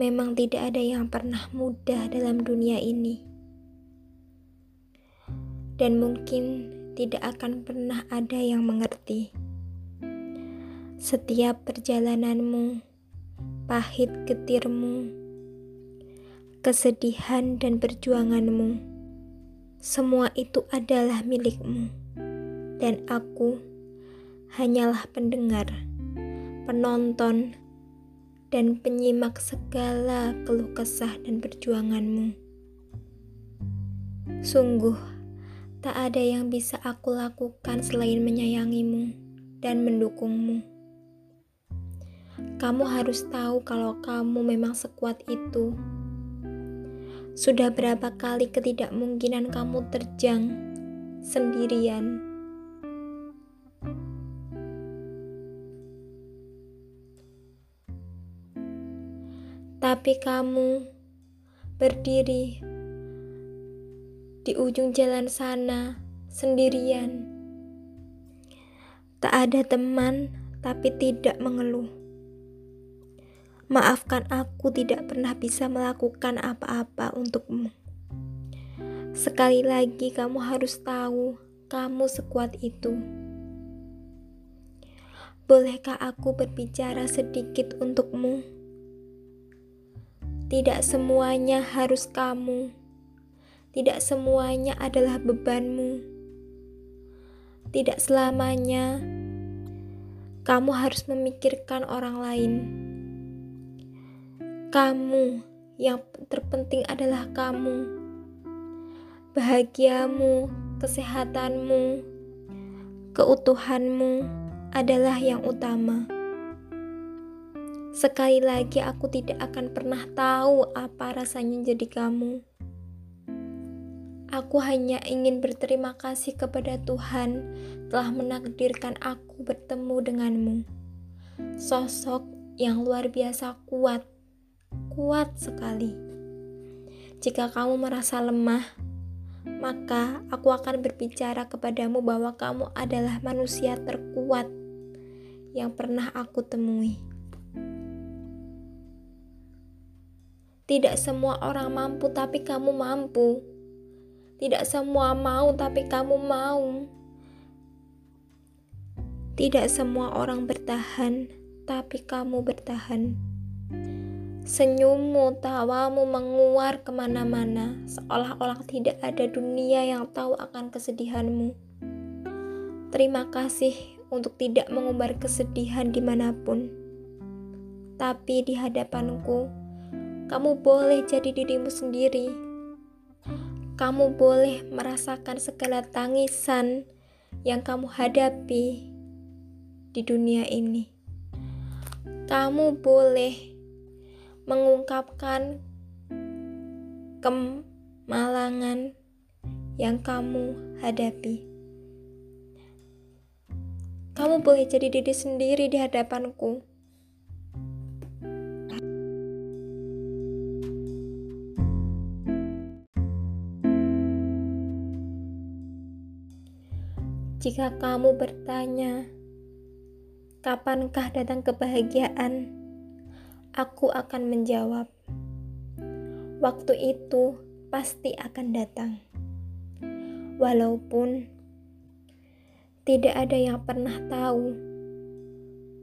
Memang tidak ada yang pernah mudah dalam dunia ini, dan mungkin tidak akan pernah ada yang mengerti. Setiap perjalananmu, pahit getirmu, kesedihan dan perjuanganmu, semua itu adalah milikmu, dan aku hanyalah pendengar, penonton, dan penyimak segala keluh kesah dan perjuanganmu. Sungguh, tak ada yang bisa aku lakukan selain menyayangimu dan mendukungmu. Kamu harus tahu kalau kamu memang sekuat itu. Sudah berapa kali ketidakmungkinan kamu terjang sendirian Tapi kamu berdiri di ujung jalan sana sendirian. Tak ada teman, tapi tidak mengeluh. Maafkan aku tidak pernah bisa melakukan apa-apa untukmu. Sekali lagi, kamu harus tahu kamu sekuat itu. Bolehkah aku berbicara sedikit untukmu? Tidak semuanya harus kamu. Tidak semuanya adalah bebanmu. Tidak selamanya kamu harus memikirkan orang lain. Kamu yang terpenting adalah kamu. Bahagiamu, kesehatanmu, keutuhanmu adalah yang utama. Sekali lagi, aku tidak akan pernah tahu apa rasanya jadi kamu. Aku hanya ingin berterima kasih kepada Tuhan telah menakdirkan aku bertemu denganmu. Sosok yang luar biasa kuat, kuat sekali. Jika kamu merasa lemah, maka aku akan berbicara kepadamu bahwa kamu adalah manusia terkuat yang pernah aku temui. Tidak semua orang mampu, tapi kamu mampu. Tidak semua mau, tapi kamu mau. Tidak semua orang bertahan, tapi kamu bertahan. Senyummu, tawamu menguar ke mana-mana, seolah-olah tidak ada dunia yang tahu akan kesedihanmu. Terima kasih untuk tidak mengumbar kesedihan di mana pun, tapi di hadapanku kamu boleh jadi dirimu sendiri. Kamu boleh merasakan segala tangisan yang kamu hadapi di dunia ini. Kamu boleh mengungkapkan kemalangan yang kamu hadapi. Kamu boleh jadi diri sendiri di hadapanku. Jika kamu bertanya, "Kapankah datang kebahagiaan?" Aku akan menjawab, "Waktu itu pasti akan datang." Walaupun tidak ada yang pernah tahu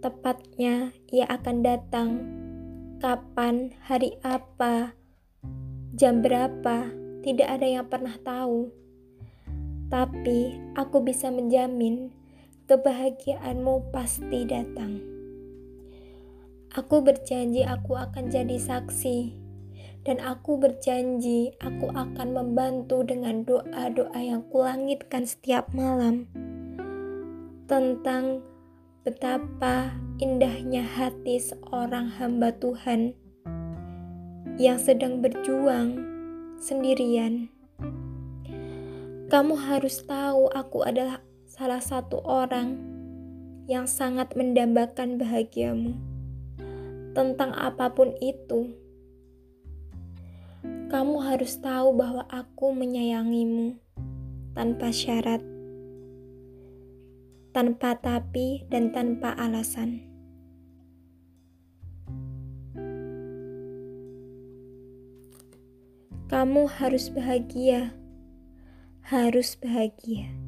tepatnya ia akan datang, kapan, hari apa, jam berapa, tidak ada yang pernah tahu. Tapi aku bisa menjamin kebahagiaanmu pasti datang. Aku berjanji aku akan jadi saksi dan aku berjanji aku akan membantu dengan doa-doa yang kulangitkan setiap malam tentang betapa indahnya hati seorang hamba Tuhan yang sedang berjuang sendirian. Kamu harus tahu, aku adalah salah satu orang yang sangat mendambakan bahagiamu. Tentang apa pun itu, kamu harus tahu bahwa aku menyayangimu tanpa syarat, tanpa tapi, dan tanpa alasan. Kamu harus bahagia, harus bahagia.